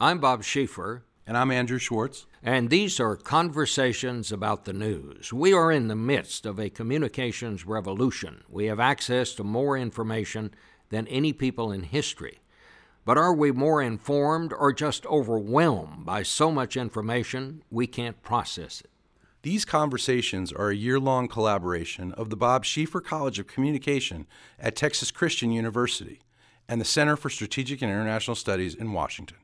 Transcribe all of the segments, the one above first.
I'm Bob Schieffer. And I'm Andrew Schwartz. And these are conversations about the news. We are in the midst of a communications revolution. We have access to more information than any people in history. But are we more informed or just overwhelmed by so much information we can't process it? These conversations are a year long collaboration of the Bob Schieffer College of Communication at Texas Christian University and the Center for Strategic and International Studies in Washington.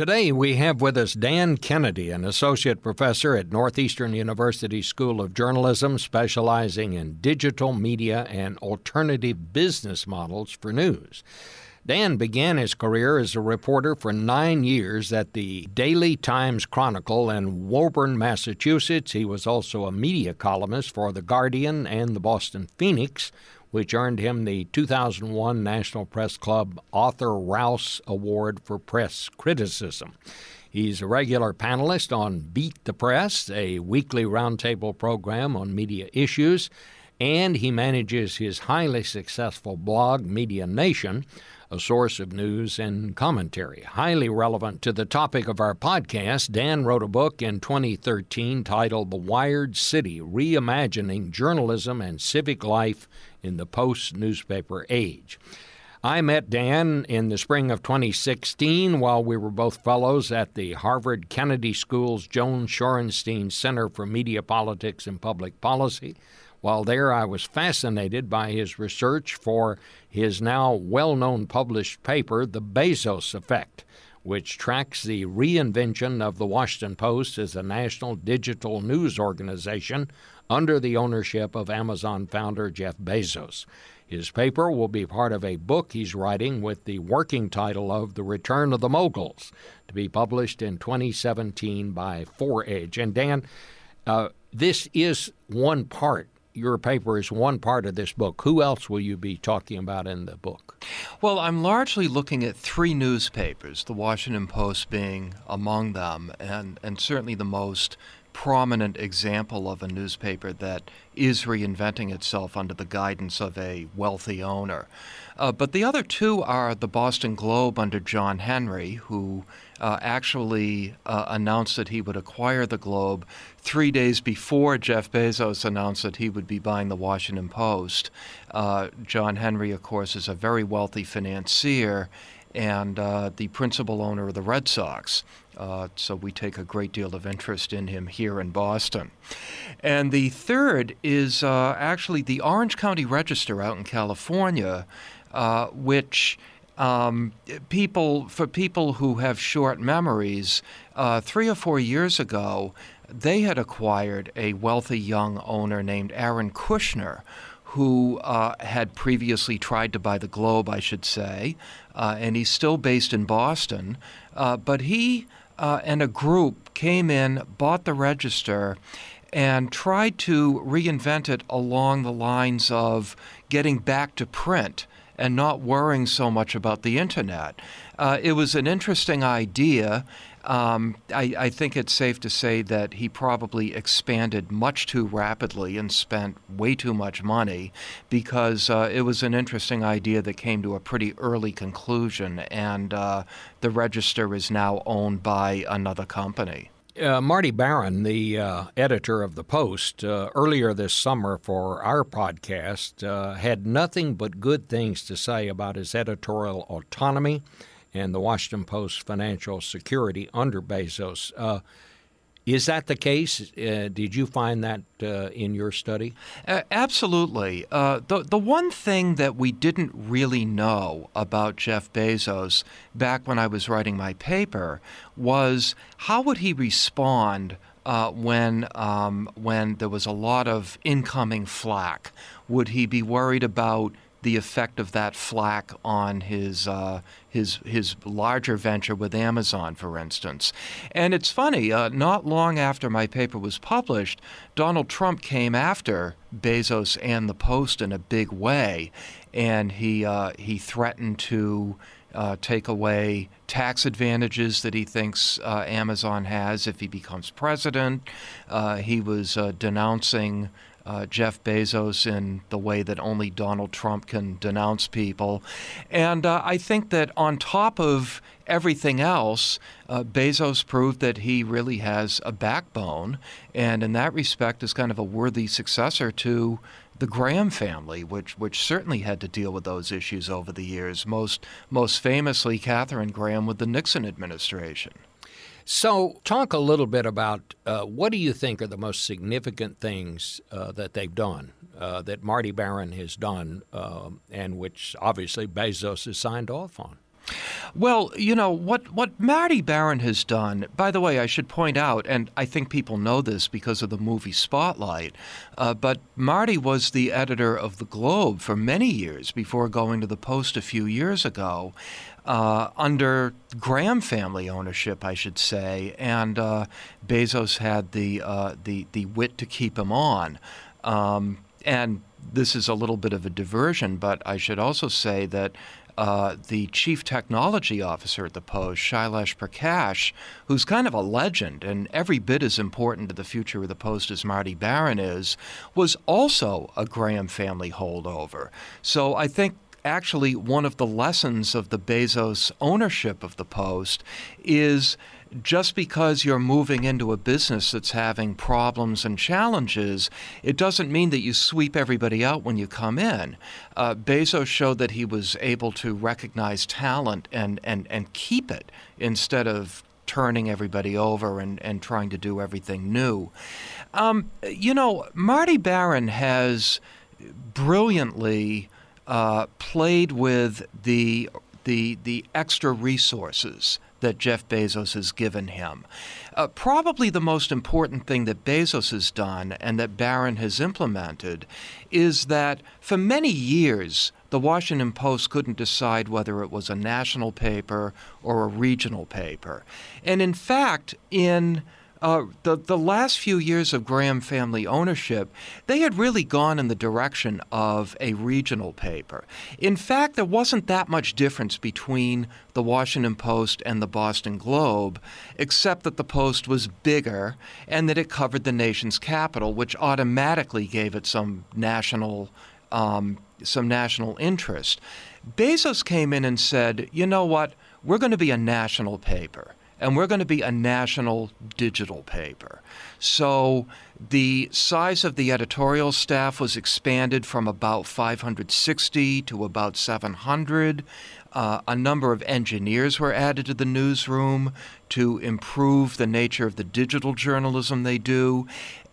Today we have with us Dan Kennedy, an associate professor at Northeastern University School of Journalism, specializing in digital media and alternative business models for news. Dan began his career as a reporter for nine years at the Daily Times Chronicle in Woburn, Massachusetts. He was also a media columnist for The Guardian and the Boston Phoenix, which earned him the 2001 National Press Club Arthur Rowse Award for Press Criticism. He's a regular panelist on Beat the Press, a weekly roundtable program on media issues, and he manages his highly successful blog, Media Nation, a source of news and commentary. Highly relevant to the topic of our podcast, Dan wrote a book in 2013 titled The Wired City Reimagining Journalism and Civic Life in the Post Newspaper Age. I met Dan in the spring of 2016 while we were both fellows at the Harvard Kennedy School's Joan Shorenstein Center for Media Politics and Public Policy. While there, I was fascinated by his research for his now well known published paper, The Bezos Effect, which tracks the reinvention of the Washington Post as a national digital news organization under the ownership of Amazon founder Jeff Bezos. His paper will be part of a book he's writing with the working title of The Return of the Moguls, to be published in 2017 by ForeEdge. And Dan, uh, this is one part your paper is one part of this book. Who else will you be talking about in the book? Well, I'm largely looking at three newspapers, the Washington Post being among them, and, and certainly the most prominent example of a newspaper that is reinventing itself under the guidance of a wealthy owner. Uh, but the other two are the Boston Globe under John Henry, who uh, actually uh, announced that he would acquire the Globe three days before Jeff Bezos announced that he would be buying the Washington Post. Uh, John Henry, of course, is a very wealthy financier and uh, the principal owner of the Red Sox. Uh, so we take a great deal of interest in him here in Boston. And the third is uh, actually the Orange County Register out in California, which um, people for people who have short memories, uh, three or four years ago, they had acquired a wealthy young owner named Aaron Kushner, who uh, had previously tried to buy the Globe, I should say, uh, and he's still based in Boston. Uh, but he uh, and a group came in, bought the register, and tried to reinvent it along the lines of getting back to print and not worrying so much about the internet. Uh, it was an interesting idea. Um, I, I, think it's safe to say that he probably expanded much too rapidly and spent way too much money because uh, it was an interesting idea that came to a pretty early conclusion, and uh, the register is now owned by another company. Uh, Marty Baron, the uh, editor of The Post, uh, earlier this summer for our podcast, uh, had nothing but good things to say about his editorial autonomy and the Washington Post financial security under Bezos. Is that the case? Uh, did you find that uh, in your study? Uh, absolutely. The the one thing that we didn't really know about Jeff Bezos back when I was writing my paper was how would he respond uh, when um, when there was a lot of incoming flack? Would he be worried about the effect of that flack on his uh, his his larger venture with Amazon, for instance. And it's funny. Uh, not long after my paper was published, Donald Trump came after Bezos and the Post in a big way, and he uh, he threatened to uh, take away tax advantages that he thinks uh, Amazon has if he becomes president. Uh, he was uh, denouncing uh, Jeff Bezos in the way that only Donald Trump can denounce people. And uh, I think that on top of everything else, uh, Bezos proved that he really has a backbone, and in that respect is kind of a worthy successor to the Graham family, which which certainly had to deal with those issues over the years. Most most famously, Katharine Graham with the Nixon administration. So, talk a little bit about uh, what do you think are the most significant things uh, that they've done, uh, that Marty Baron has done, um, and which obviously Bezos has signed off on? Well, you know what what Marty Baron has done. By the way, I should point out, and I think people know this because of the movie Spotlight, uh, but Marty was the editor of the Globe for many years before going to the Post a few years ago. Uh, under Graham family ownership, I should say, and uh, Bezos had the uh, the the wit to keep him on. Um, and this is a little bit of a diversion, but I should also say that uh, the chief technology officer at the Post, Shailesh Prakash, who's kind of a legend and every bit as important to the future of the Post as Marty Baron is, was also a Graham family holdover. So I think actually one of the lessons of the Bezos ownership of the Post is just because you're moving into a business that's having problems and challenges, it doesn't mean that you sweep everybody out when you come in. Uh, Bezos showed that he was able to recognize talent and, and, and keep it instead of turning everybody over and, and trying to do everything new. Um, you know, Marty Baron has brilliantly uh, played with the the the extra resources that Jeff Bezos has given him. Uh, probably the most important thing that Bezos has done and that Baron has implemented is that for many years, the Washington Post couldn't decide whether it was a national paper or a regional paper. And in fact, in uh, the the last few years of Graham family ownership, they had really gone in the direction of a regional paper. In fact, there wasn't that much difference between the Washington Post and the Boston Globe, except that the Post was bigger and that it covered the nation's capital, which automatically gave it some national um, some national interest. Bezos came in and said, "You know what? We're going to be a national paper." And we're going to be a national digital paper. So the size of the editorial staff was expanded from about 560 to about 700. Uh, a number of engineers were added to the newsroom to improve the nature of the digital journalism they do.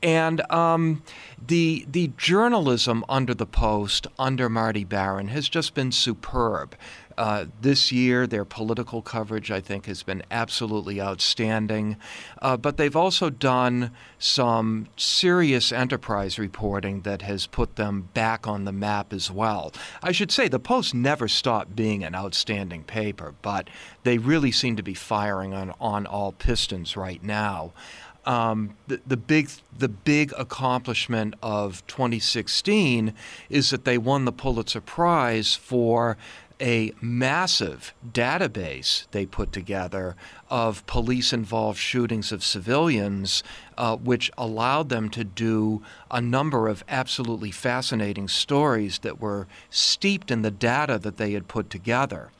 And um, the, the journalism under the Post, under Marty Baron, has just been superb. Uh, this year, their political coverage, I think, has been absolutely outstanding. Uh, but they've also done some serious enterprise reporting that has put them back on the map as well. I should say the Post never stopped being an outstanding paper, but they really seem to be firing on, on all pistons right now. Um, the, the big the big accomplishment of 2016 is that they won the Pulitzer Prize for a massive database they put together of police involved shootings of civilians, uh, which allowed them to do a number of absolutely fascinating stories that were steeped in the data that they had put together.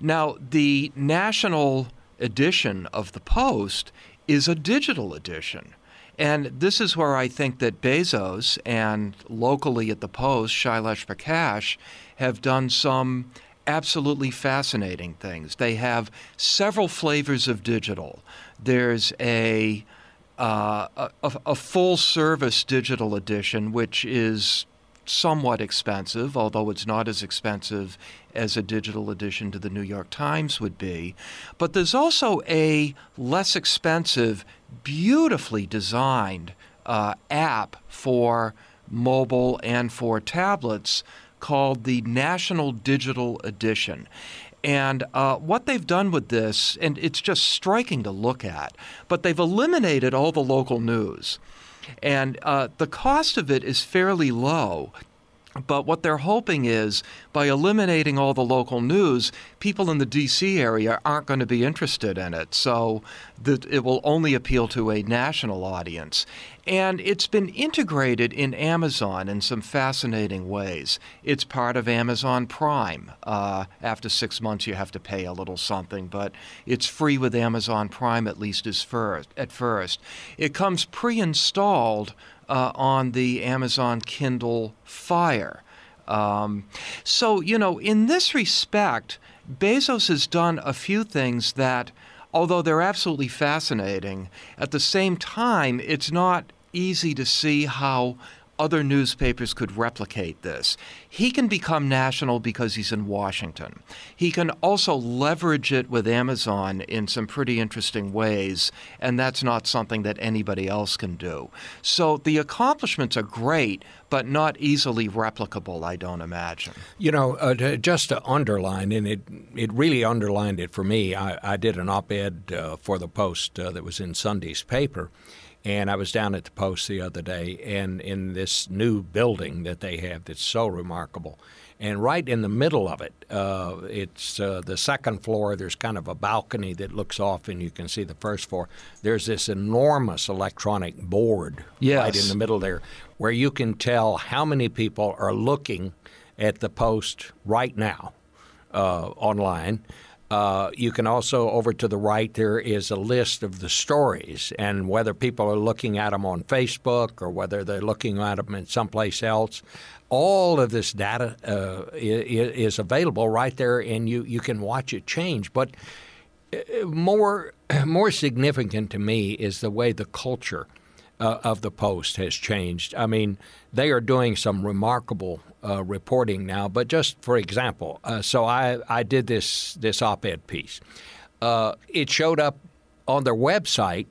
Now, the national edition of the Post is a digital edition. And this is where I think that Bezos and locally at the Post, Shailesh Prakash, have done some absolutely fascinating things. They have several flavors of digital. There's a uh, a, a full service digital edition, which is somewhat expensive, although it's not as expensive as a digital edition to the New York Times would be. But there's also a less expensive, beautifully designed uh, app for mobile and for tablets called the National Digital Edition. And uh, what they've done with this, and it's just striking to look at, but they've eliminated all the local news. And uh, the cost of it is fairly low. But what they're hoping is by eliminating all the local news, people in the DC area aren't going to be interested in it. So it will only appeal to a national audience. And it's been integrated in Amazon in some fascinating ways. It's part of Amazon Prime. Uh, after six months, you have to pay a little something, but it's free with Amazon Prime, at least as first, at first. It comes pre installed uh, on the Amazon Kindle Fire. Um, so, you know, in this respect, Bezos has done a few things that, although they're absolutely fascinating, at the same time, it's not easy to see how other newspapers could replicate this. He can become national because he's in Washington. He can also leverage it with Amazon in some pretty interesting ways, and that's not something that anybody else can do. So the accomplishments are great, but not easily replicable, I don't imagine. You know, uh, just to underline, and it, it really underlined it for me, I, I did an op ed uh, for the Post uh, that was in Sunday's paper. And I was down at the Post the other day, and in this new building that they have that's so remarkable. And right in the middle of it, uh, it's uh, the second floor. There's kind of a balcony that looks off, and you can see the first floor. There's this enormous electronic board yes. right in the middle there where you can tell how many people are looking at the Post right now uh, online. Uh, you can also, over to the right, there is a list of the stories and whether people are looking at them on Facebook or whether they're looking at them in someplace else. All of this data uh, is available right there, and you, you can watch it change. But uh, more, more significant to me is the way the culture uh, of the Post has changed. I mean, they are doing some remarkable uh, reporting now. But just for example, uh, so I, I did this this op-ed piece. Uh, it showed up on their website.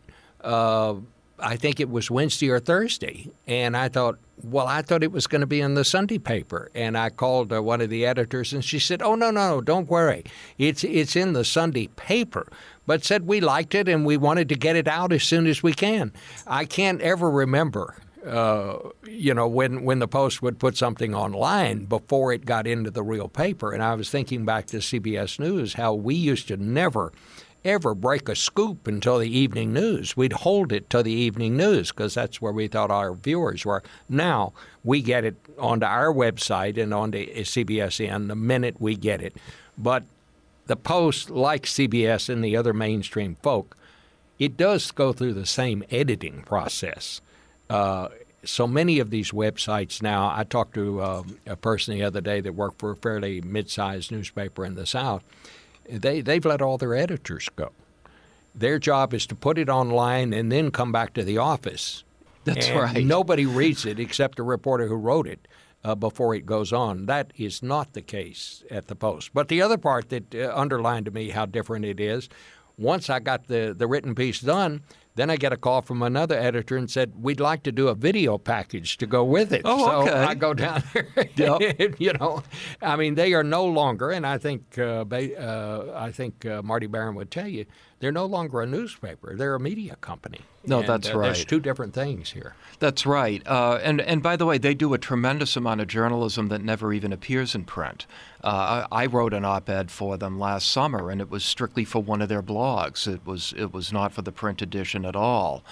I think it was Wednesday or Thursday, and I thought, well, I thought it was going to be in the Sunday paper, and I called uh, one of the editors, and she said, "Oh no, no, don't worry, it's it's in the Sunday paper." But said we liked it and we wanted to get it out as soon as we can. I can't ever remember uh, you know, when when the Post would put something online before it got into the real paper. And I was thinking back to CBS News, how we used to never ever break a scoop until the evening news. We'd hold it to the evening news because that's where we thought our viewers were. Now we get it onto our website and onto CBSN the minute we get it. But the Post, like CBS and the other mainstream folk, it does go through the same editing process. Uh, so many of these websites now, I talked to uh, a person the other day that worked for a fairly mid sized newspaper in the South. They, they've let all their editors go. Their job is to put it online and then come back to the office. That's and right. Nobody reads it except the reporter who wrote it uh, before it goes on. That is not the case at the Post. But the other part that uh, underlined to me how different it is once I got the, the written piece done, then I get a call from another editor and said, "We'd like to do a video package to go with it." Oh, so okay. I go down there. Yep. you know, I mean, they are no longer, and I think uh, uh, I think uh, Marty Baron would tell you, they're no longer a newspaper; they're a media company. No, and, that's uh, right. There's two different things here. That's right. Uh, and and by the way, they do a tremendous amount of journalism that never even appears in print. Uh, I, I, wrote an op-ed for them last summer, and it was strictly for one of their blogs. It was it was not for the print edition at all.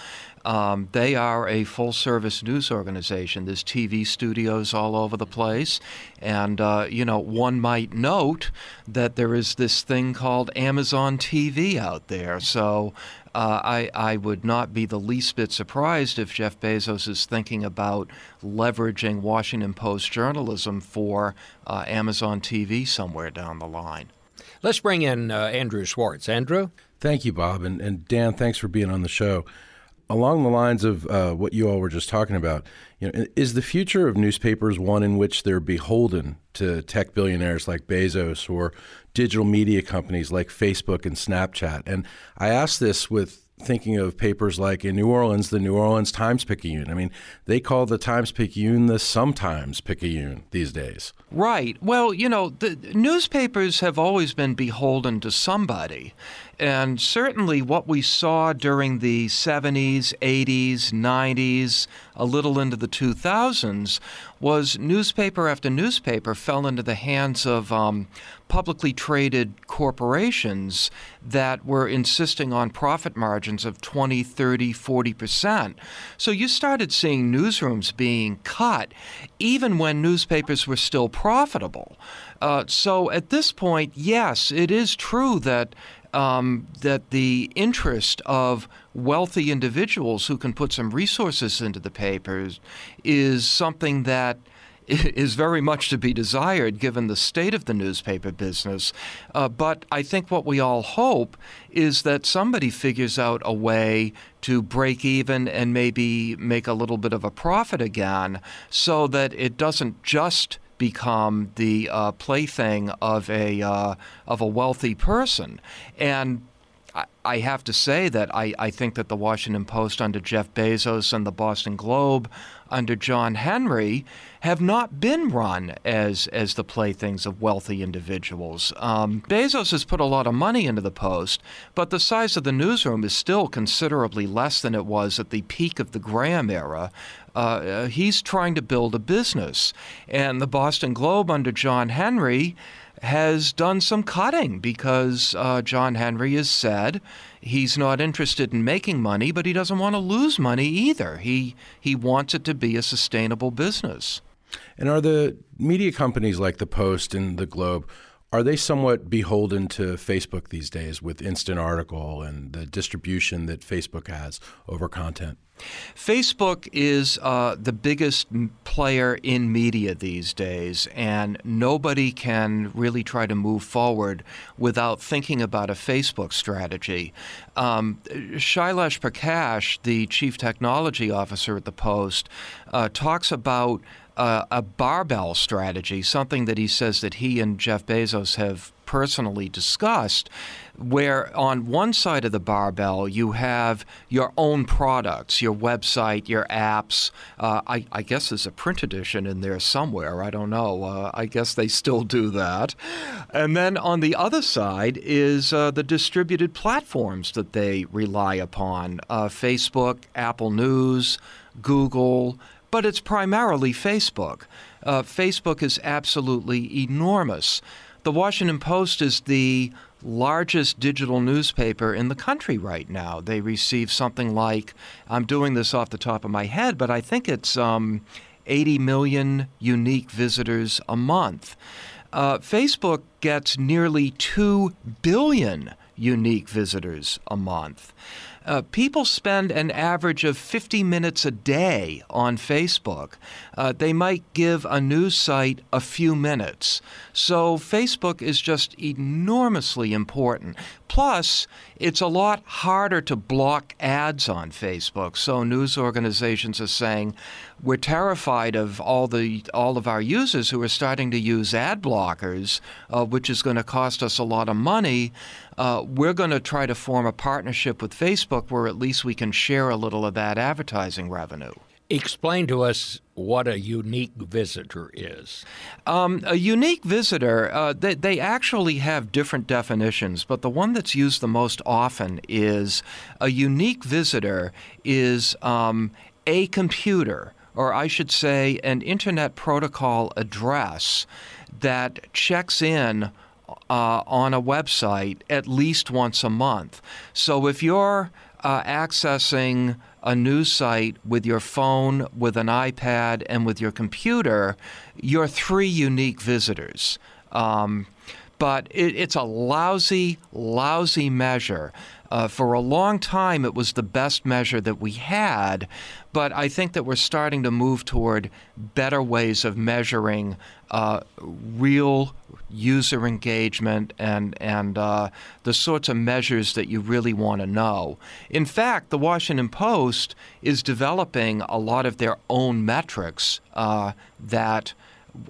Um, they are a full-service news organization. There's TV studios all over the place, and uh, you know one might note that there is this thing called Amazon TV out there. So uh, I, I would not be the least bit surprised if Jeff Bezos is thinking about leveraging Washington Post journalism for uh, Amazon TV somewhere down the line. Let's bring in uh, Andrew Schwartz. Andrew? Thank you, Bob. And, and Dan, thanks for being on the show. Along the lines of uh, what you all were just talking about, you know, is the future of newspapers one in which they're beholden to tech billionaires like Bezos or digital media companies like Facebook and Snapchat? And I ask this with thinking of papers like in New Orleans, the New Orleans Times Picayune. I mean, they call the Times Picayune the Sometimes Picayune these days. Right. Well, you know, the newspapers have always been beholden to somebody. And certainly what we saw during the 70s, 80s, 90s, a little into the 2000s was newspaper after newspaper fell into the hands of um, publicly traded corporations that were insisting on profit margins of 20, 30, 40%. So you started seeing newsrooms being cut even when newspapers were still profitable. Uh, so at this point, yes, it is true that um, that the interest of wealthy individuals who can put some resources into the papers is something that is very much to be desired given the state of the newspaper business. Uh, but I think what we all hope is that somebody figures out a way to break even and maybe make a little bit of a profit again so that it doesn't just become the uh, plaything of a uh, of a wealthy person. And I, have to say that I, I think that the Washington Post under Jeff Bezos and the Boston Globe under John Henry have not been run as as the playthings of wealthy individuals. Um, Bezos has put a lot of money into the Post, but the size of the newsroom is still considerably less than it was at the peak of the Graham era. Uh, uh he's trying to build a business, and the Boston Globe under John Henry has done some cutting because uh, John Henry has said he's not interested in making money, but he doesn't want to lose money either. He he wants it to be a sustainable business. And are the media companies like the Post and the Globe are they somewhat beholden to Facebook these days with instant article and the distribution that Facebook has over content? Facebook is uh, the biggest player in media these days, and nobody can really try to move forward without thinking about a Facebook strategy. Um, Shailesh Prakash, the chief technology officer at the Post, uh, talks about uh, a barbell strategy, something that he says that he and Jeff Bezos have personally discussed, where on one side of the barbell you have your own products, your website, your apps. Uh, I, I, guess there's a print edition in there somewhere. I don't know. Uh, I guess they still do that. And then on the other side is uh, the distributed platforms that they rely upon uh, Facebook, Apple News, Google but it's primarily Facebook. Uh, Facebook is absolutely enormous. The Washington Post is the largest digital newspaper in the country right now. They receive something like, I'm doing this off the top of my head, but I think it's um, 80 million unique visitors a month. Uh, Facebook gets nearly 2 billion unique visitors a month. Uh, people spend an average of 50 minutes a day on Facebook. Uh, they might give a news site a few minutes. So Facebook is just enormously important. Plus, it's a lot harder to block ads on Facebook. So news organizations are saying we're terrified of all the all of our users who are starting to use ad blockers, uh, which is going to cost us a lot of money. Uh, we're going to try to form a partnership with Facebook where at least we can share a little of that advertising revenue. Explain to us what a unique visitor is. Um, a unique visitor, uh, they, they actually have different definitions, but the one that's used the most often is a unique visitor is um, a computer, or I should say, an Internet Protocol address that checks in. Uh, on a website at least once a month. So if you're uh, accessing a news site with your phone, with an iPad, and with your computer, you're three unique visitors. Um, but it, it's a lousy, lousy measure. Uh, for a long time, it was the best measure that we had, but I think that we're starting to move toward better ways of measuring uh, real user engagement and and uh, the sorts of measures that you really want to know. In fact, the Washington Post is developing a lot of their own metrics uh, that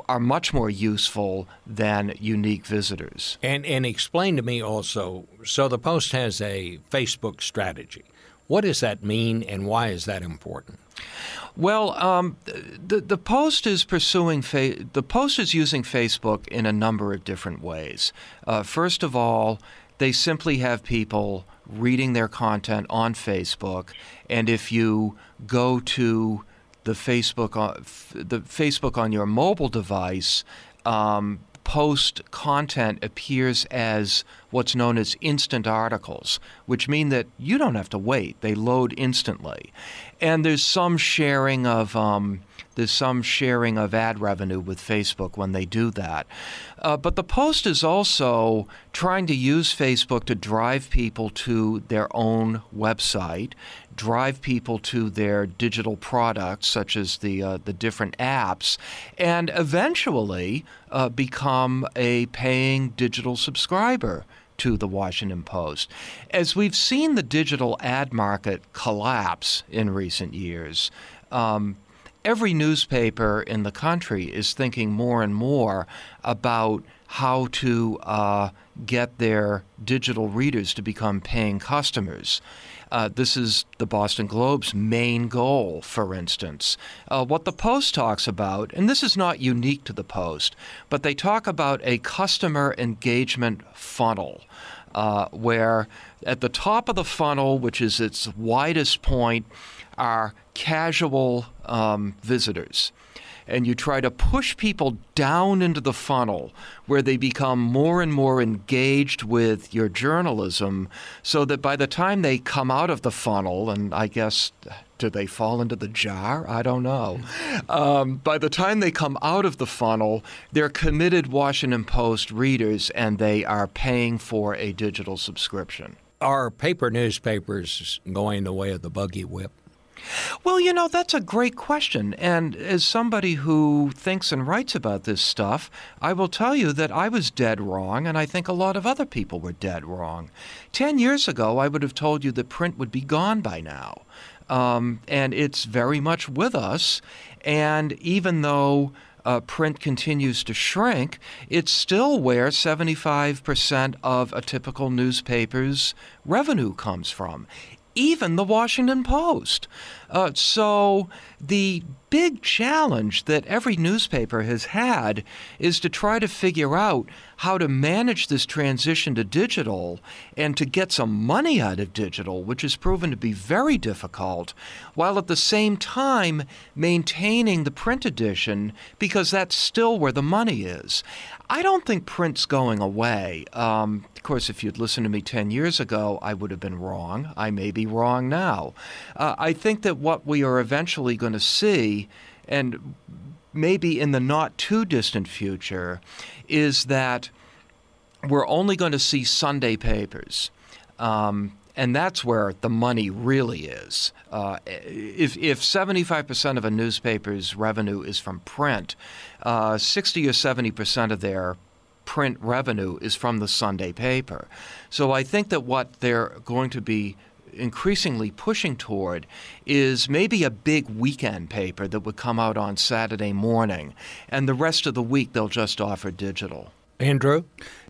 are much more useful than unique visitors. And and explain to me also. So the Post has a Facebook strategy. What does that mean, and why is that important? Well, um, the the Post is pursuing fa- the Post is using Facebook in a number of different ways. Uh, first of all, they simply have people reading their content on Facebook, and if you go to the Facebook on, the Facebook on your mobile device, um, post content appears as what's known as instant articles, which mean that you don't have to wait; they load instantly. And there's some sharing of um, there's some sharing of ad revenue with Facebook when they do that. Uh, but the Post is also trying to use Facebook to drive people to their own website, drive people to their digital products, such as the uh, the different apps, and eventually uh, become a paying digital subscriber to the Washington Post. As we've seen the digital ad market collapse in recent years, um, every newspaper in the country is thinking more and more about how to uh, get their digital readers to become paying customers. Uh, this is the Boston Globe's main goal, for instance. Uh, what the Post talks about, and this is not unique to the Post, but they talk about a customer engagement funnel. Uh, where at the top of the funnel, which is its widest point, are casual um, visitors and you try to push people down into the funnel where they become more and more engaged with your journalism so that by the time they come out of the funnel, and I guess do they fall into the jar? I don't know. Um, by the time they come out of the funnel, they're committed Washington Post readers and they are paying for a digital subscription. Are paper newspapers going the way of the buggy whip? Well, you know, that's a great question. And as somebody who thinks and writes about this stuff, I will tell you that I was dead wrong, and I think a lot of other people were dead wrong. Ten years ago, I would have told you that print would be gone by now. Um, and it's very much with us. And even though uh, print continues to shrink, it's still where 75% of a typical newspaper's revenue comes from even the Washington Post. Uh, so the big challenge that every newspaper has had is to try to figure out how to manage this transition to digital and to get some money out of digital, which has proven to be very difficult, while at the same time maintaining the print edition because that's still where the money is. I don't think print's going away. Um, of course, if you'd listened to me 10 years ago, I would have been wrong. I may be wrong now. Uh, I think that what we are eventually going to see, and maybe in the not too distant future, is that we're only going to see Sunday papers. Um, and that's where the money really is. Uh, if, if 75% of a newspaper's revenue is from print, uh, 60 or 70% of their print revenue is from the Sunday paper. So I think that what they're going to be increasingly pushing toward is maybe a big weekend paper that would come out on Saturday morning, and the rest of the week they'll just offer digital. Andrew?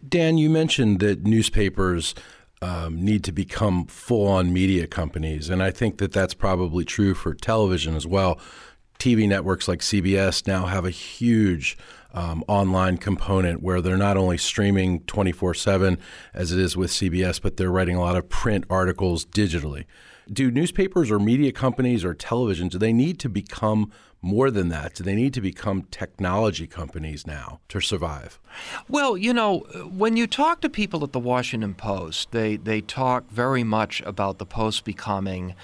Dan, you mentioned that newspapers um, need to become full on media companies, and I think that that's probably true for television as well. TV networks like CBS now have a huge um, online component where they're not only streaming 24 7 as it is with CBS, but they're writing a lot of print articles digitally. Do newspapers or media companies or television, do they need to become more than that? Do they need to become technology companies now to survive? Well, you know, when you talk to people at the Washington Post, they, they talk very much about the Post becoming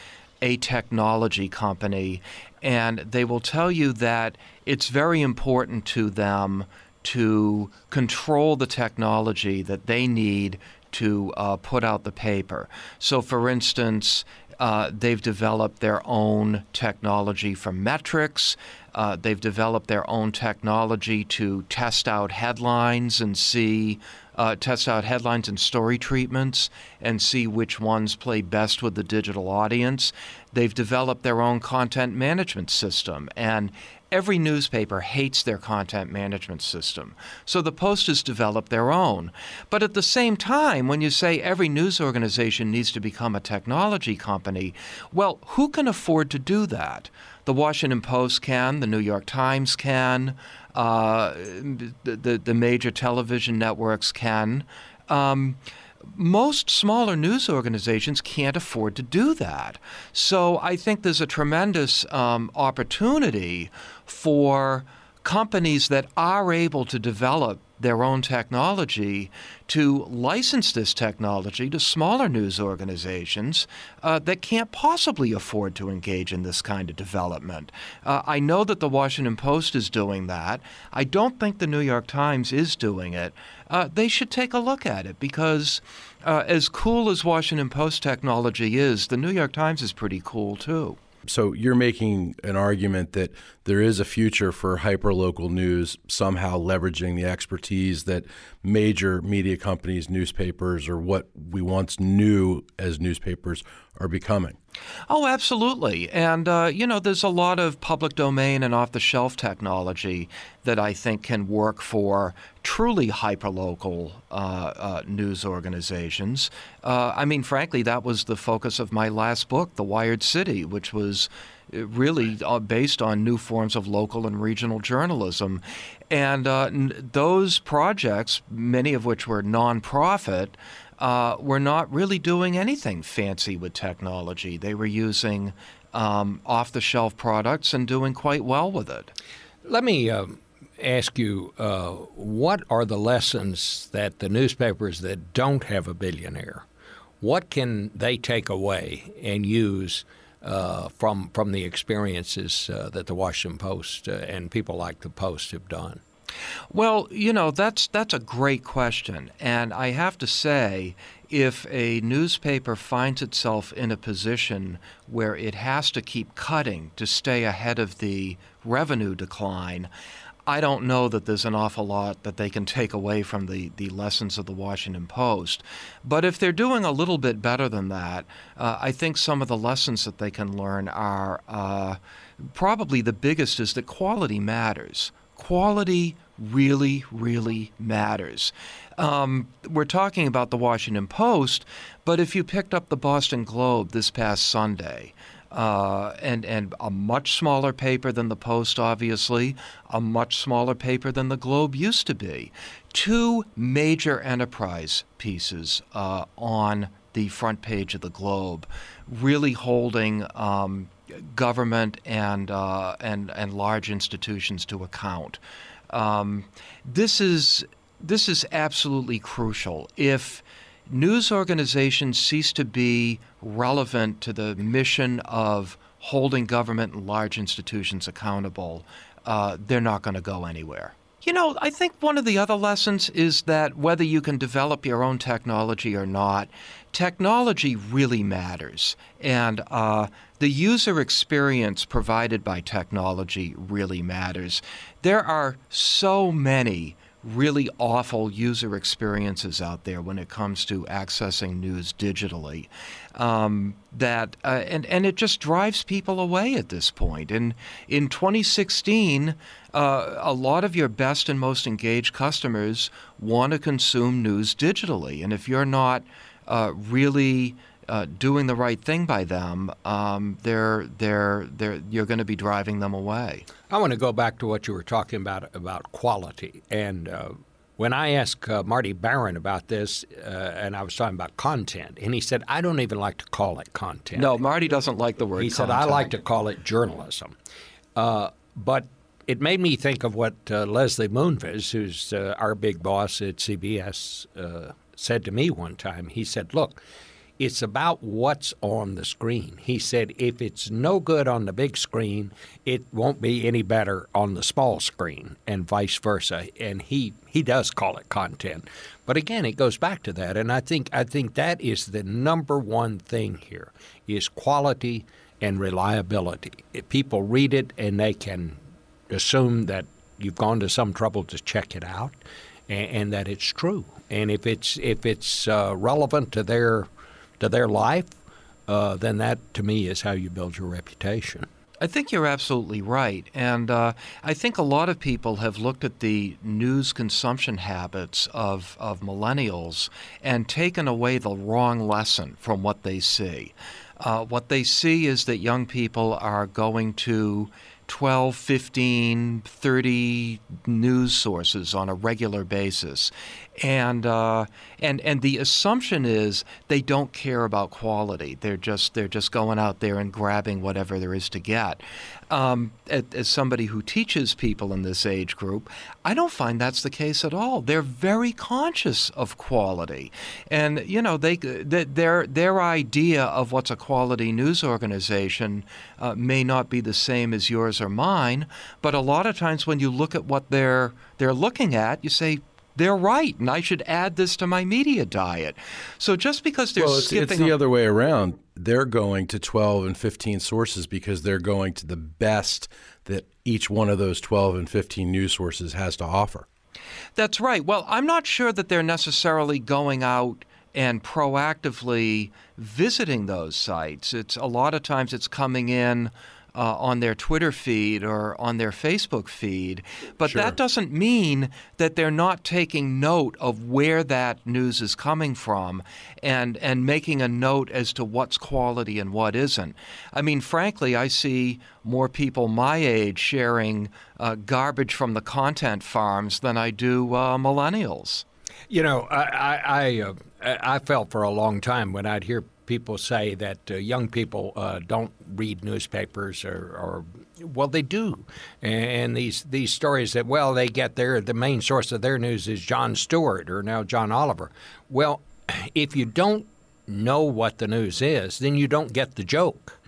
a technology company, and they will tell you that it's very important to them to control the technology that they need to uh, put out the paper. So, for instance, uh, they've developed their own technology for metrics. Uh, they've developed their own technology to test out headlines and see uh, test out headlines and story treatments and see which ones play best with the digital audience. They've developed their own content management system. And every newspaper hates their content management system. So the Post has developed their own. But at the same time, when you say every news organization needs to become a technology company, well, who can afford to do that? The Washington Post can, the New York Times can, uh, the, the, the major television networks can. Um, most smaller news organizations can't afford to do that. So I think there's a tremendous um, opportunity for companies that are able to develop their own technology to license this technology to smaller news organizations uh, that can't possibly afford to engage in this kind of development. Uh, I know that the Washington Post is doing that. I don't think the New York Times is doing it. Uh, they should take a look at it because, uh, as cool as Washington Post technology is, the New York Times is pretty cool too. So you're making an argument that there is a future for hyperlocal news somehow leveraging the expertise that major media companies, newspapers, or what we once knew as newspapers are becoming. Oh, absolutely. And, uh, you know, there's a lot of public domain and off the shelf technology that I think can work for truly hyperlocal uh, uh, news organizations. Uh, I mean, frankly, that was the focus of my last book, The Wired City, which was really uh, based on new forms of local and regional journalism. And n- those projects, many of which were nonprofit, uh, were not really doing anything fancy with technology. They were using um, off the shelf products and doing quite well with it. Let me uh, ask you uh, what are the lessons that the newspapers that don't have a billionaire, what can they take away and use? Uh, from from the experiences uh, that the Washington Post uh, and people like the Post have done. Well, you know, that's that's a great question. And I have to say, if a newspaper finds itself in a position where it has to keep cutting to stay ahead of the revenue decline, I don't know that there's an awful lot that they can take away from the, the lessons of the Washington Post. But if they're doing a little bit better than that, uh, I think some of the lessons that they can learn are uh, probably the biggest is that quality matters quality really, really matters. Um, we're talking about the Washington Post, but if you picked up the Boston Globe this past Sunday, uh, and and a much smaller paper than the Post, obviously, a much smaller paper than the Globe used to be. Two major enterprise pieces uh, on the front page of the Globe, really holding um, government and uh, and and large institutions to account. Um, this is this is absolutely crucial. If news organizations cease to be relevant to the mission of holding government and large institutions accountable, uh, they're not going to go anywhere. You know, I think one of the other lessons is that whether you can develop your own technology or not, technology really matters. And uh, the user experience provided by technology really matters. There are so many really awful user experiences out there when it comes to accessing news digitally. Um, that uh, and and it just drives people away at this point. And in 2016, uh, a lot of your best and most engaged customers want to consume news digitally, and if you're not uh, really uh, doing the right thing by them, um, they're, they're, they're, you're going to be driving them away. I want to go back to what you were talking about about quality. And uh, when I asked uh, Marty Baron about this, uh, and I was talking about content, and he said, I don't even like to call it content. No, Marty doesn't like the word He content. said, I like to call it journalism. Uh, but it made me think of what uh, Leslie Moonves, who's our big boss at CBS, said to me one time. He said, Look, it's about what's on the screen. He said if it's no good on the big screen, it won't be any better on the small screen, and vice versa. And he he does call it content, but again, it goes back to that. And I think I think that is the number one thing here is quality and reliability. If people read it and they can assume that you've gone to some trouble to check it out, and, and that it's true. And if it's if it's uh, relevant to their to their life, uh, then that to me is how you build your reputation. I think you're absolutely right. And uh, I think a lot of people have looked at the news consumption habits of, of millennials and taken away the wrong lesson from what they see. Uh, what they see is that young people are going to 12, 15, 30 news sources on a regular basis. And, uh, and, and the assumption is they don't care about quality. They're just, they're just going out there and grabbing whatever there is to get. Um, as somebody who teaches people in this age group, I don't find that's the case at all. They're very conscious of quality, and you know they their their idea of what's a quality news organization uh, may not be the same as yours or mine. But a lot of times when you look at what they're they're looking at, you say, they're right, and I should add this to my media diet. So just because they're well, it's, skipping, it's the other way around. They're going to 12 and 15 sources because they're going to the best that each one of those 12 and 15 news sources has to offer. That's right. Well, I'm not sure that they're necessarily going out and proactively visiting those sites. It's a lot of times it's coming in uh, on their Twitter feed or on their Facebook feed. But sure. that doesn't mean that they're not taking note of where that news is coming from and, and making a note as to what's quality and what isn't. I mean, frankly, I see more people my age sharing uh, garbage from the content farms than I do uh, millennials. You know, I I, I, uh, I felt for a long time when I'd hear people say that uh, young people uh, don't read newspapers or, or, well, they do. And these these stories that well, they get their the main source of their news is Jon Stewart or now John Oliver. Well, if you don't know what the news is, then you don't get the joke.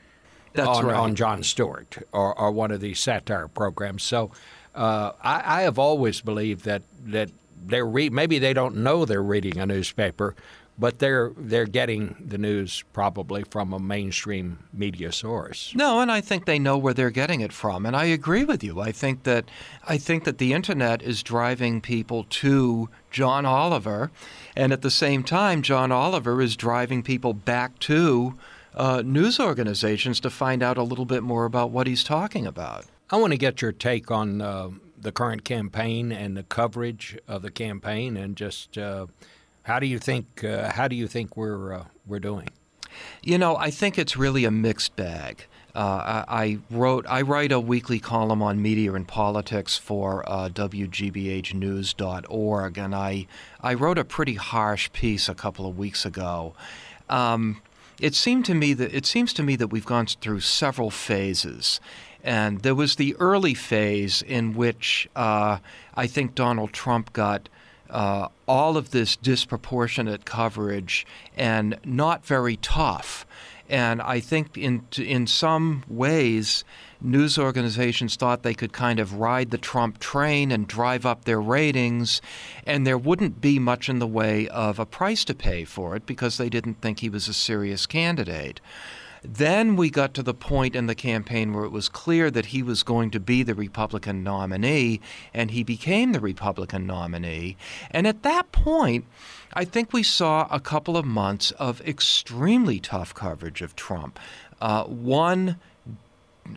That's on, right. on Jon Stewart or, or one of these satire programs. So uh, I, I, have always believed that that they're re- maybe they don't know they're reading a newspaper, but they're they're getting the news probably from a mainstream media source. No, and I think they know where they're getting it from, and I agree with you. I think that I think that the internet is driving people to John Oliver, and at the same time, John Oliver is driving people back to uh, news organizations to find out a little bit more about what he's talking about. I want to get your take on uh, the current campaign and the coverage of the campaign, and just. Uh, how do you think? Uh, how do you think we're uh, we're doing? You know, I think it's really a mixed bag. Uh, I, I, wrote I write a weekly column on media and politics for uh, WGBHnews.org, and I I wrote a pretty harsh piece a couple of weeks ago. Um, it seemed to me that it seems to me that we've gone through several phases. And there was the early phase in which uh, I think Donald Trump got uh, all of this disproportionate coverage and not very tough. And I think in in some ways, news organizations thought they could kind of ride the Trump train and drive up their ratings, and there wouldn't be much in the way of a price to pay for it because they didn't think he was a serious candidate. Then we got to the point in the campaign where it was clear that he was going to be the Republican nominee, and he became the Republican nominee. And at that point, I think we saw a couple of months of extremely tough coverage of Trump. Uh, one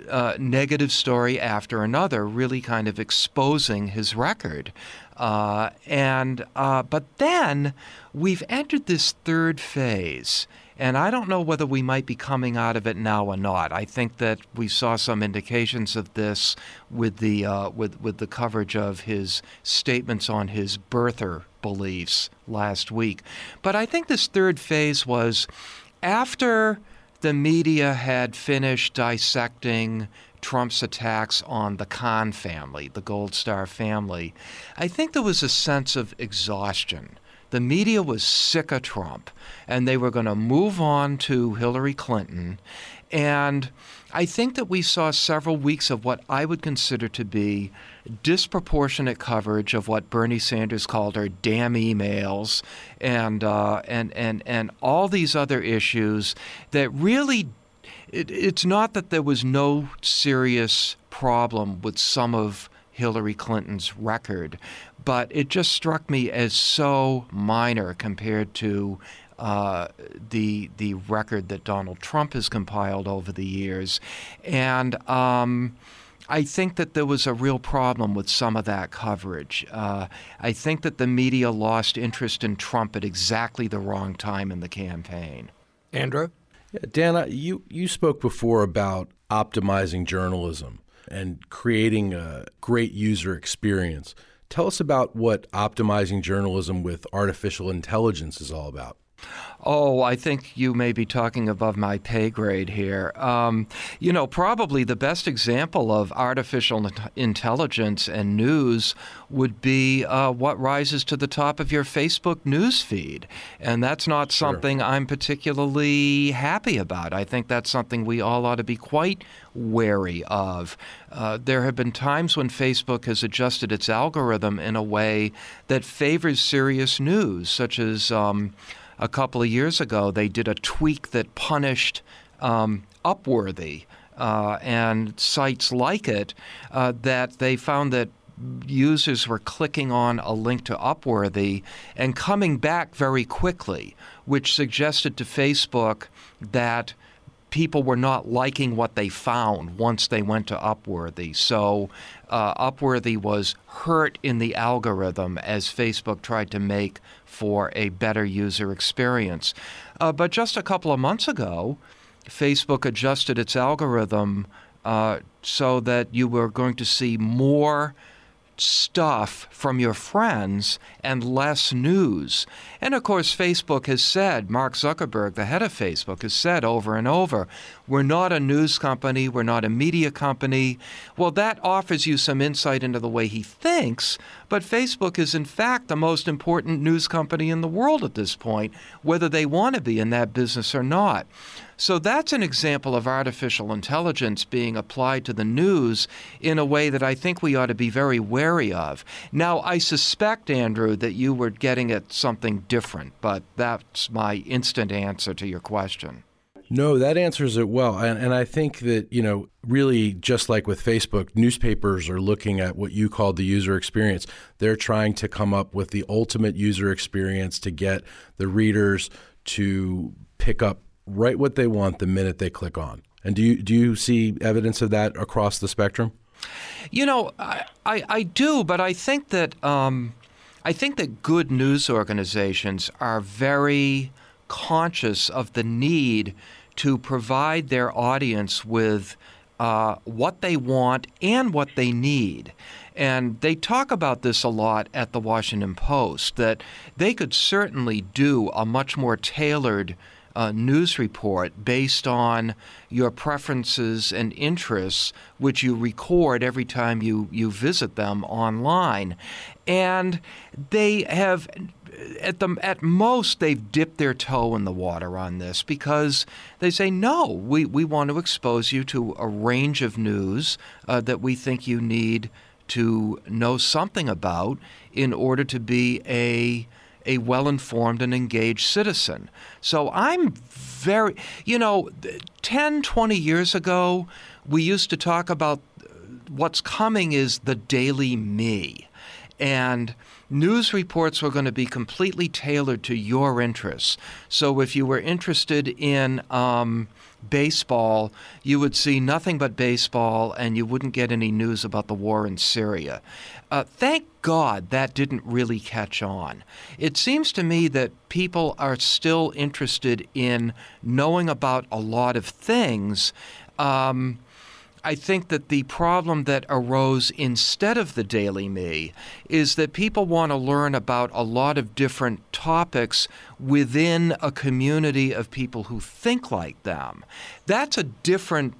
uh, negative story after another, really kind of exposing his record. Uh, and uh, but then we've entered this third phase and I don't know whether we might be coming out of it now or not. I think that we saw some indications of this with the uh, with with the coverage of his statements on his birther beliefs last week. But I think this third phase was after the media had finished dissecting Trump's attacks on the Khan family, the Gold Star family, I think there was a sense of exhaustion the media was sick of Trump and they were going to move on to Hillary Clinton. And I think that we saw several weeks of what I would consider to be disproportionate coverage of what Bernie Sanders called her damn emails and, uh, and, and, and all these other issues that really it, it's not that there was no serious problem with some of Hillary Clinton's record, but it just struck me as so minor compared to uh, the the record that Donald Trump has compiled over the years, and. Um, I think that there was a real problem with some of that coverage. Uh, I think that the media lost interest in Trump at exactly the wrong time in the campaign. Andrew? Yeah, Dan, you, you spoke before about optimizing journalism and creating a great user experience. Tell us about what optimizing journalism with artificial intelligence is all about. Oh, I think you may be talking above my pay grade here. Um, you know, probably the best example of artificial intelligence and news would be uh, what rises to the top of your Facebook news feed. And that's not sure. something I'm particularly happy about. I think that's something we all ought to be quite wary of. Uh, there have been times when Facebook has adjusted its algorithm in a way that favors serious news, such as. Um, a couple of years ago, they did a tweak that punished um, Upworthy uh, and sites like it uh, that they found that users were clicking on a link to Upworthy and coming back very quickly, which suggested to Facebook that people were not liking what they found once they went to Upworthy. So uh, Upworthy was hurt in the algorithm as Facebook tried to make for a better user experience. Uh, but just a couple of months ago, Facebook adjusted its algorithm uh, so that you were going to see more stuff from your friends and less news. And of course, Facebook has said, Mark Zuckerberg, the head of Facebook, has said over and over, we're not a news company, we're not a media company. Well, that offers you some insight into the way he thinks, but Facebook is in fact the most important news company in the world at this point, whether they want to be in that business or not. So that's an example of artificial intelligence being applied to the news in a way that I think we ought to be very wary of. Now, I suspect, Andrew, that you were getting at something different, but that's my instant answer to your question. No, that answers it well. And, and I think that, you know, really just like with Facebook, newspapers are looking at what you called the user experience. They're trying to come up with the ultimate user experience to get the readers to pick up right what they want the minute they click on. And do you do you see evidence of that across the spectrum? You know, I I, I do, but I think that um, I think that good news organizations are very conscious of the need to provide their audience with uh, what they want and what they need. And they talk about this a lot at the Washington Post that they could certainly do a much more tailored uh, news report based on your preferences and interests, which you record every time you, you visit them online. And they have at the at most they've dipped their toe in the water on this because they say no we, we want to expose you to a range of news uh, that we think you need to know something about in order to be a a well informed and engaged citizen. So I'm very, you know, 10, 20 years ago, we used to talk about what's coming is the daily me. And news reports were going to be completely tailored to your interests. So if you were interested in, um, baseball, you would see nothing but baseball and you wouldn't get any news about the war in Syria. Uh, thank God that didn't really catch on. It seems to me that people are still interested in knowing about a lot of things. Um, I think that the problem that arose instead of the Daily Me is that people want to learn about a lot of different topics within a community of people who think like them. That's a different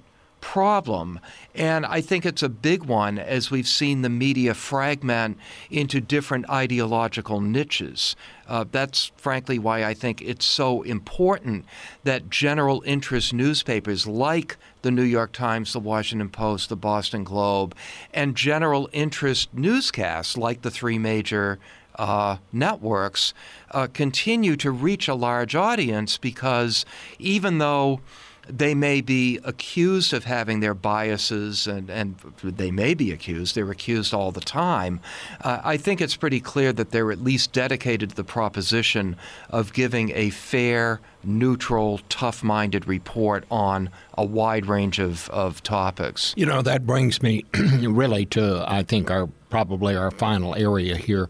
problem. And I think it's a big one as we've seen the media fragment into different ideological niches. Uh, that's frankly why I think it's so important that general interest newspapers like the New York Times, the Washington Post, the Boston Globe, and general interest newscasts like the three major uh, networks uh, continue to reach a large audience because even though they may be accused of having their biases, and, and they may be accused. They're accused all the time. Uh, I think it's pretty clear that they're at least dedicated to the proposition of giving a fair, neutral, tough minded report on a wide range of, of topics. You know, that brings me really to, I think, our probably our final area here.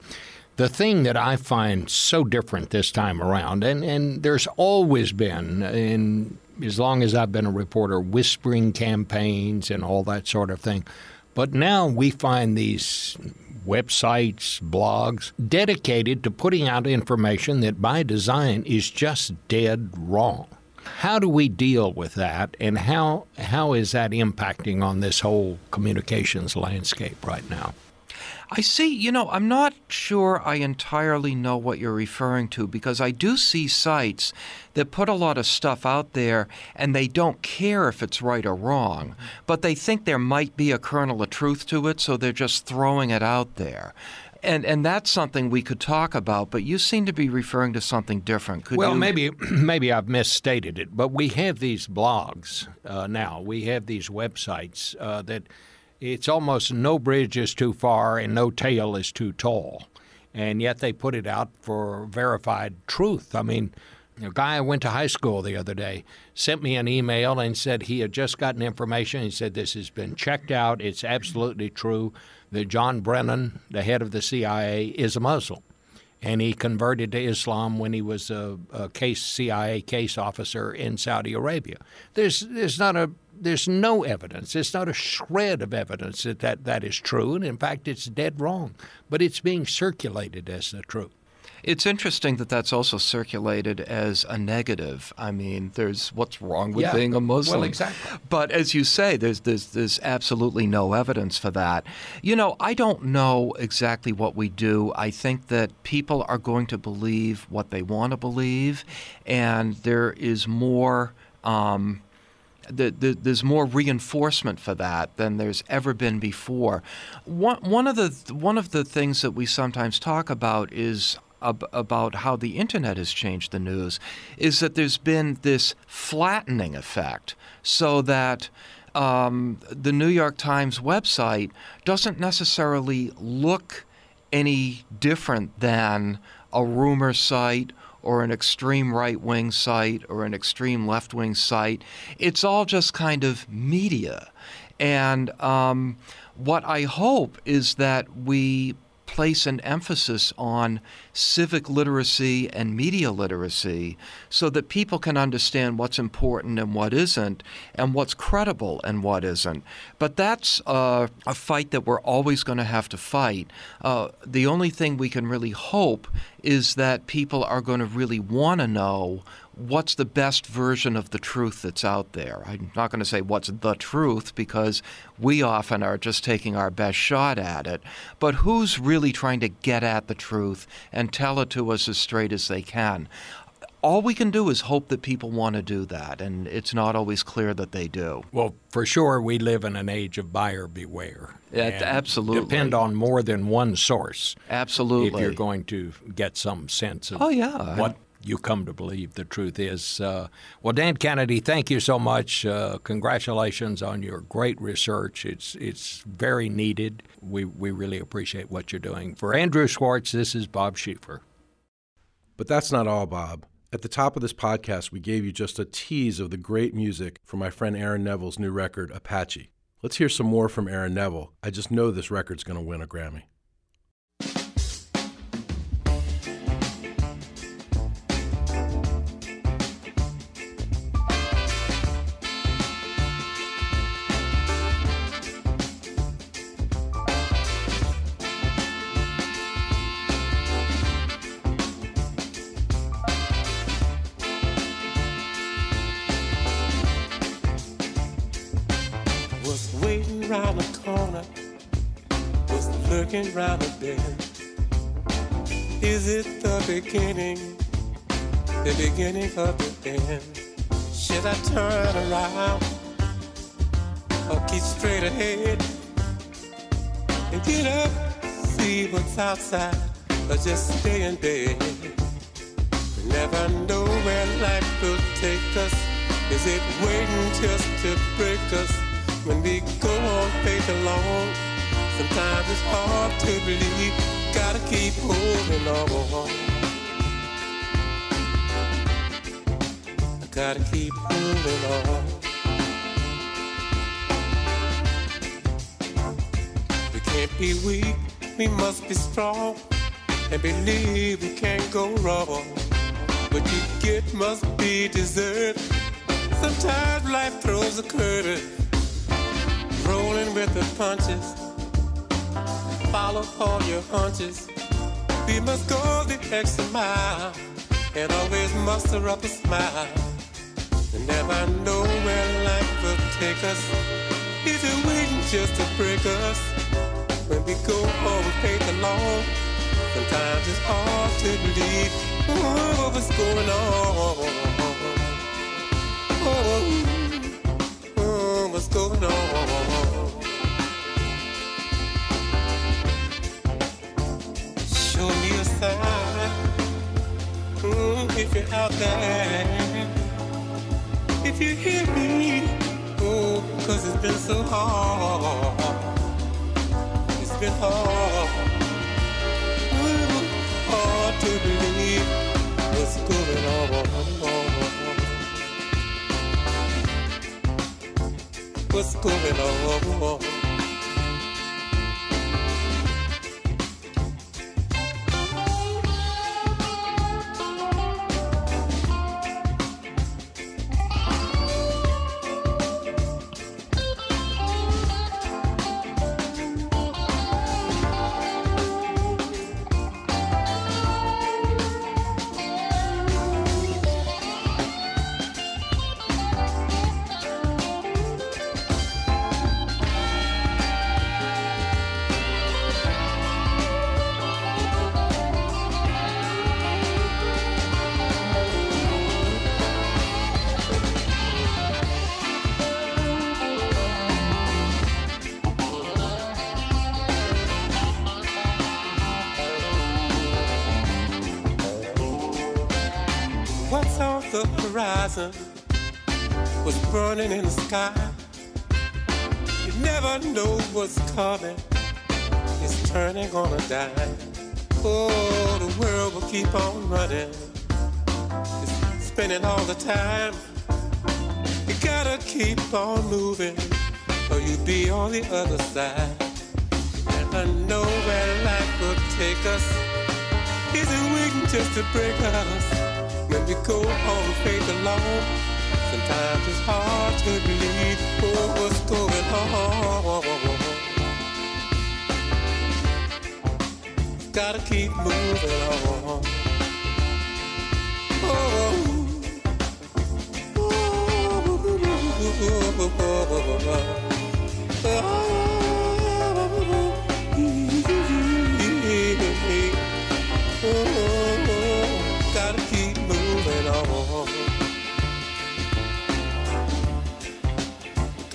The thing that I find so different this time around, and, and there's always been in as long as I've been a reporter, whispering campaigns and all that sort of thing. But now we find these websites, blogs dedicated to putting out information that by design is just dead wrong. How do we deal with that, and how how is that impacting on this whole communications landscape right now? I see, you know, I'm not sure I entirely know what you're referring to because I do see sites that put a lot of stuff out there and they don't care if it's right or wrong, but they think there might be a kernel of truth to it, so they're just throwing it out there. And, and that's something we could talk about, but you seem to be referring to something different. Could well, you... maybe maybe I've misstated it, but we have these blogs uh, now. We have these websites uh, that it's almost no bridge is too far and no tale is too tall. And yet they put it out for verified truth. I mean, a guy I went to high school the other day sent me an email and said he had just gotten information. He said this has been checked out. It's absolutely true that John Brennan, the head of the CIA, is a Muslim. And he converted to Islam when he was a, a case CIA case officer in Saudi Arabia. There's there's not a there's no evidence. There's not a shred of evidence that, that that is true. And in fact, it's dead wrong. But it's being circulated as the truth. It's interesting that that's also circulated as a negative. I mean, there's what's wrong with yeah. being a Muslim. Well, exactly. But as you say, there's, there's there's absolutely no evidence for that. You know, I don't know exactly what we do. I think that people are going to believe what they want to believe, and there is more. Um, the, the, there's more reinforcement for that than there's ever been before. One, one of the one of the things that we sometimes talk about is ab- about how the internet has changed the news, is that there's been this flattening effect, so that. Um, the New York Times website doesn't necessarily look any different than a rumor site or an extreme right wing site or an extreme left wing site. It's all just kind of media. And um, what I hope is that we place an emphasis on civic literacy and media literacy so that people can understand what's important and what isn't, and what's credible and what isn't. But that's uh, a fight that we're always going to have to fight. Uh, the only thing we can really hope is that people are going to really want to know what's the best version of the truth that's out there. I'm not going to say what's the truth because we often are just taking our best shot at it, but who's really trying to get at the truth and tell it to us as straight as they can. All we can do is hope that people want to do that, and it's not always clear that they do. Well, for sure, we live in an age of buyer beware. Yeah, absolutely. Depend on more than one source. Absolutely. If you're going to get some sense of oh, yeah. what you come to believe the truth is. Uh, well, Dan Kennedy, thank you so much. Uh, congratulations on your great research. It's it's very needed. We we really appreciate what you're doing. For Andrew Schwartz, this is Bob Schieffer. But that's not all, Bob. At the top of this podcast, we gave you just a tease of the great music from my friend Aaron Neville's new record, Apache. Let's hear some more from Aaron Neville. I just know this record's going to win a Grammy. Beginning, the beginning of the end. Should I turn around or keep straight ahead and get up, see what's outside, or just stay in bed? Never know where life will take us, Is it waiting just to break us when we go on faith alone? Sometimes it's hard to believe, gotta keep holding on. Gotta keep moving on. We can't be weak, we must be strong and believe we can't go wrong. What you get must be deserved. Sometimes life throws a curve, rolling with the punches. Follow all your hunches. We must go the extra mile and always muster up a smile. And never know where life will take us. Is it waiting just to break us? When we go on faith alone, sometimes it's hard to believe oh, what's going on. Oh, oh, what's going on? If you're out there. If you hear me, oh, cause it's been so hard. It's been hard. Ooh, hard to believe what's going on. What's going on? The horizon was burning in the sky. You never know what's coming. It's turning on a dime. Oh, the world will keep on running. It's spinning all the time. You gotta keep on moving, or you'll be on the other side. You know where life will take us. Is it waiting just to break us? When we go on faith alone, sometimes it's hard to believe oh, what's going on. Gotta keep moving on. Oh. Oh,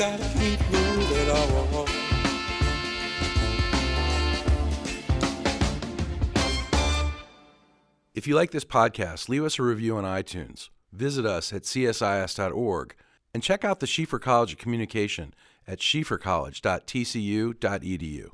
Gotta keep moving on. If you like this podcast, leave us a review on iTunes. Visit us at csis.org and check out the Schieffer College of Communication at schieffercollege.tcu.edu.